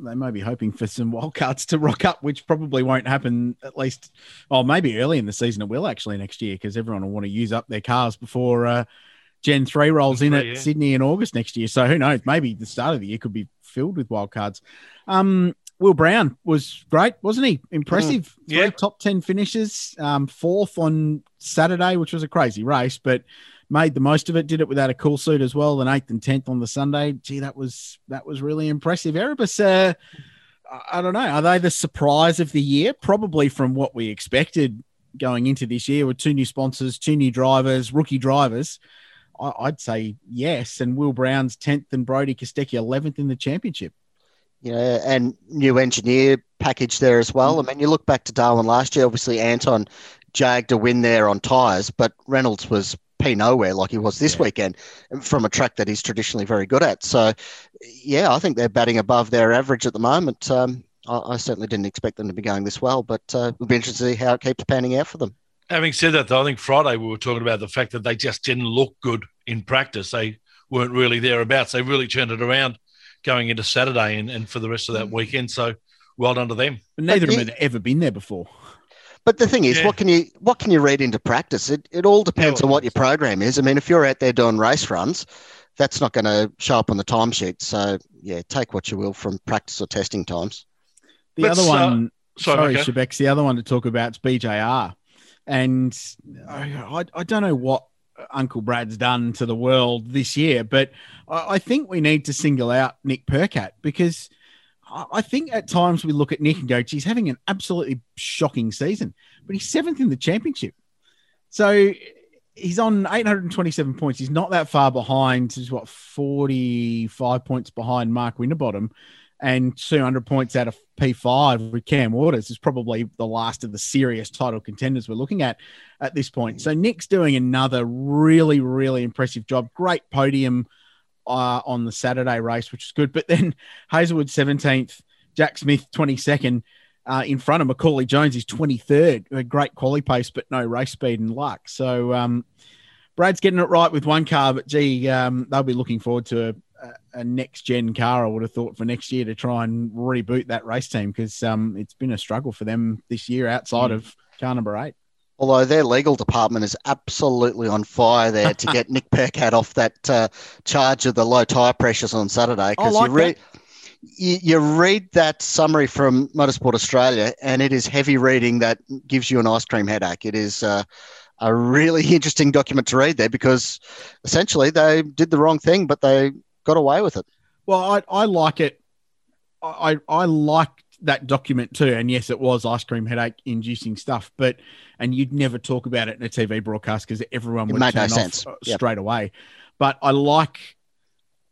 they may be hoping for some wildcards to rock up, which probably won't happen. At least, oh, maybe early in the season it will actually next year because everyone will want to use up their cars before uh, Gen three rolls in Three, at yeah. Sydney in August next year. So who knows? Maybe the start of the year could be filled with wildcards. Um, Will Brown was great, wasn't he? Impressive. Three Yeah. top 10 finishes, um, fourth on Saturday, which was a crazy race, but made the most of it. Did it without a cool suit as well. Then eighth and 10th on the Sunday. Gee, that was, that was really impressive. Erebus, uh, I- don't know. Are they the surprise of the year? Probably from what we expected going into this year with two new sponsors, two new drivers, rookie drivers. I- I'd say yes. And Will Brown's 10th and Brodie Kostecki 11th in the championship. you know, and new engineer package there as well. I mean, you look back to Darwin last year, obviously Anton jagged a win there on tyres, but Reynolds was P nowhere like he was this weekend from a track that he's traditionally very good at. So, yeah, I think they're batting above their average at the moment. Um, I, I certainly didn't expect them to be going this well, but uh, it'll be interesting to see how it keeps panning out for them. Having said that, though, I think Friday we were talking about the fact that they just didn't look good in practice. They weren't really thereabouts. They really turned it around going into Saturday and, and for the rest of that weekend. So well done to them. But neither of them had ever been there before. But the thing is, Yeah. what can you what can you read into practice? It it all depends Yeah, on what your program is. I mean, if you're out there doing race runs, that's not going to show up on the timesheet. So yeah, take what you will from practice or testing times. The Let's, other uh, one, sorry, sorry, okay. Shebex, the other one to talk about is BJR. And I, I, I don't know what Uncle Brad's done to the world this year, but I, I think we need to single out Nick Percat because I, think at times we look at Nick and go, geez, having an absolutely shocking season, but he's seventh in the championship. So he's on 827 points. He's not that far behind. He's what 45 points behind Mark Winterbottom, and 200 points out of P5 with Cam Waters is probably the last of the serious title contenders we're looking at at this point. So Nick's doing another really, really impressive job. Great podium uh, on the Saturday race, which is good. But then Hazelwood 17th, Jack Smith 22nd. Uh, in front of Macaulay Jones, is 23rd. A great quality pace, but no race speed and luck. So um, Brad's getting it right with one car, but gee, um, they'll be looking forward to a, a, next gen car. I would have thought for next year to try and reboot that race team because um, it's been a struggle for them this year outside mm. of car number eight. Although their legal department is absolutely on fire there to get Nick Percat off that uh, charge of the low tyre pressures on Saturday. Because like you read, you, you, read that summary from Motorsport Australia, and it is heavy reading that gives you an ice cream headache. It is uh, a really interesting document to read there because essentially they did the wrong thing, but they got away with it. Well, I, I like it. I, I like that document too. And yes, it was ice cream headache inducing stuff, but and you'd never talk about it in a TV broadcast because everyone would turn no off sense. Yep. straight away. But I like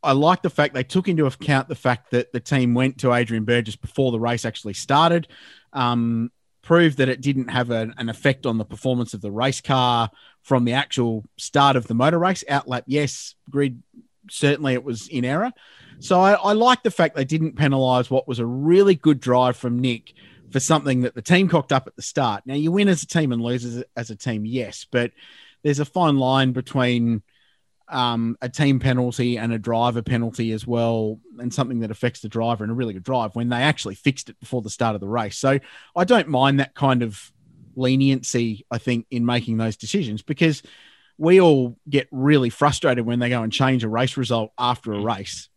I like the fact they took into account the fact that the team went to Adrian Burgess before the race actually started, um, proved that it didn't have an, an effect on the performance of the race car from the actual start of the motor race. Outlap, yes. Grid, certainly it was in error. So I, I like the fact they didn't penalise what was a really good drive from Nick for something that the team cocked up at the start. Now you win as a team and lose as a, as a team, yes, but there's a fine line between um, a team penalty and a driver penalty as well, and something that affects the driver in a really good drive when they actually fixed it before the start of the race. So I don't mind that kind of leniency, I think, in making those decisions because we all get really frustrated when they go and change a race result after a mm. race.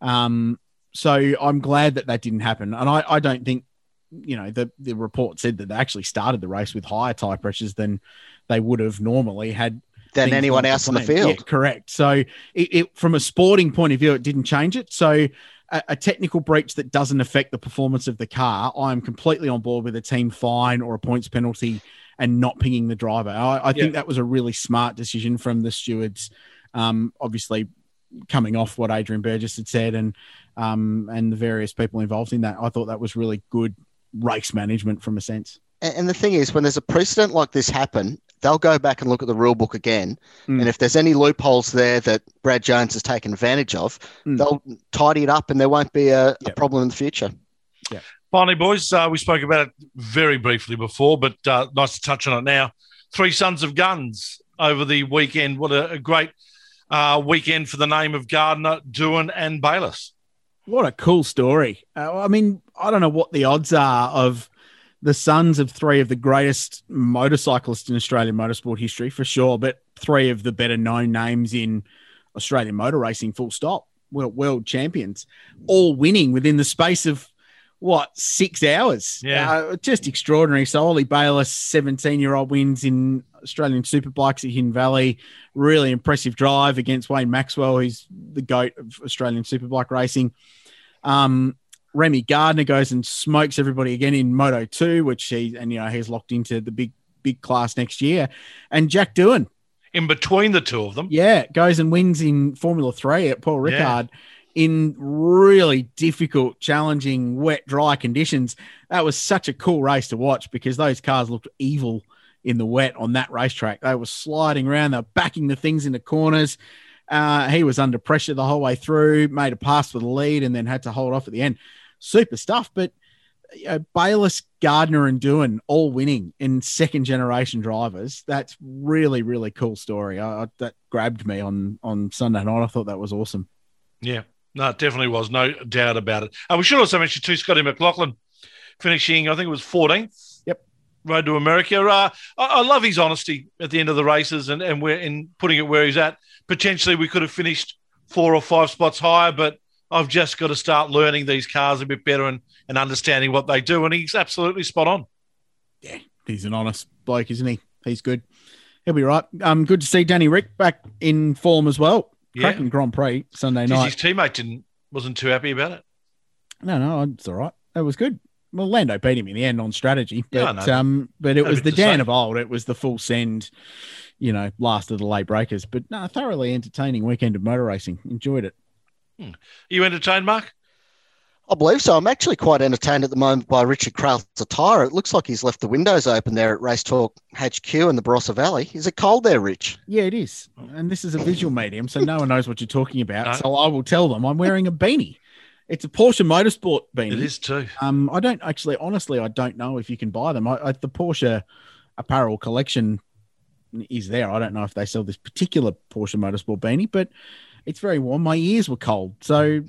Um, so I'm glad that that didn't happen. And I, I don't think, you know, the, the report said that they actually started the race with higher tire pressures than they would have normally had than anyone else on the field. Yeah, correct. So it, it, from a sporting point of view, it didn't change it. So a, a, technical breach that doesn't affect the performance of the car, I'm completely on board with a team fine or a points penalty and not pinging the driver. I, I think that was a really smart decision from the stewards. Um, obviously, coming off what Adrian Burgess had said and um, and the various people involved in that. I thought that was really good race management from a sense. And the thing is, when there's a precedent like this happen, they'll go back and look at the rule book again. Mm. And if there's any loopholes there that Brad Jones has taken advantage of, mm. they'll tidy it up and there won't be a, yep. a problem in the future. Yeah. Finally, boys, uh, we spoke about it very briefly before, but uh, nice to touch on it now. Three Sons of Guns over the weekend. What a, a great uh, weekend for the name of Gardner, Doohan, and Bayliss. What a cool story. Uh, I mean, I don't know what the odds are of the sons of three of the greatest motorcyclists in Australian motorsport history, for sure, but three of the better known names in Australian motor racing, full stop, world champions, all winning within the space of what six hours. Yeah, uh, just extraordinary. So Ollie Bayliss, seventeen-year-old, wins in Australian Superbikes at Hidden Valley. Really impressive drive against Wayne Maxwell, who's the goat of Australian Superbike racing. Um, Remy Gardner goes and smokes everybody again in Moto Two, which he and you know he's locked into the big big class next year. And Jack Doohan in between the two of them, yeah, goes and wins in Formula Three at Paul Ricard. Yeah in really difficult, challenging, wet, dry conditions. That was such a cool race to watch because those cars looked evil in the wet on that racetrack. They were sliding around, they were backing the things into corners. Uh, he was under pressure the whole way through, made a pass for the lead, and then had to hold off at the end. Super stuff. But uh, Bayliss, Gardner, and Doohan all winning in second generation drivers. That's really, really cool story. I, I, that grabbed me on on Sunday night. I thought that was awesome. Yeah, no, it definitely was. No doubt about it. Uh, we should also mention, too, Scotty McLaughlin finishing, I think it was 14th. Yep. Road to America. Uh, I, I, love his honesty at the end of the races and, and we're in putting it where he's at. Potentially, we could have finished four or five spots higher, but I've just got to start learning these cars a bit better and, and understanding what they do. And he's absolutely spot on. Yeah, he's an honest bloke, isn't he? He's good. He'll be right. Um, good to see Danny Rick back in form as well cracking yeah. Grand Prix Sunday night. His teammate didn't wasn't too happy about it. No, no, it's all right. It was good. Well, Lando beat him in the end on strategy, but yeah, um, but it was the Dan of old. It was the full send, you know, last of the late breakers. But no, thoroughly entertaining weekend of motor racing. Enjoyed it. Hmm. You entertained, Mark? I believe so. I'm actually quite entertained at the moment by Richard Craill's attire. It looks like he's left the windows open there at Race Talk HQ in the Barossa Valley. Is it cold there, Rich? Yeah, it is. And this is a visual medium, so no one knows what you're talking about. No. So I will tell them I'm wearing a beanie. It's a Porsche Motorsport beanie. It is too. Um, I don't actually, honestly, I don't know if you can buy them. I, I, the Porsche apparel collection is there. I don't know if they sell this particular Porsche Motorsport beanie, but it's very warm. My ears were cold, so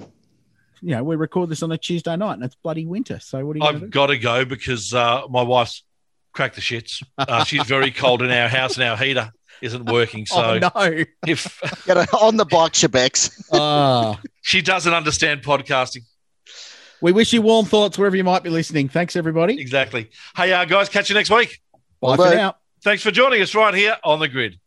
you know we record this on a Tuesday night, and it's bloody winter. So what do you? I've got to go because uh, my wife's cracked the shits. Uh, she's very cold in our house, and our heater isn't working. So oh no! if Get a, on the bike, Shebex. Ah. she doesn't understand podcasting, we wish you warm thoughts wherever you might be listening. Thanks, everybody. exactly. Hey, uh, guys, catch you next week. Bye Will for now. Thanks for joining us right here on the grid.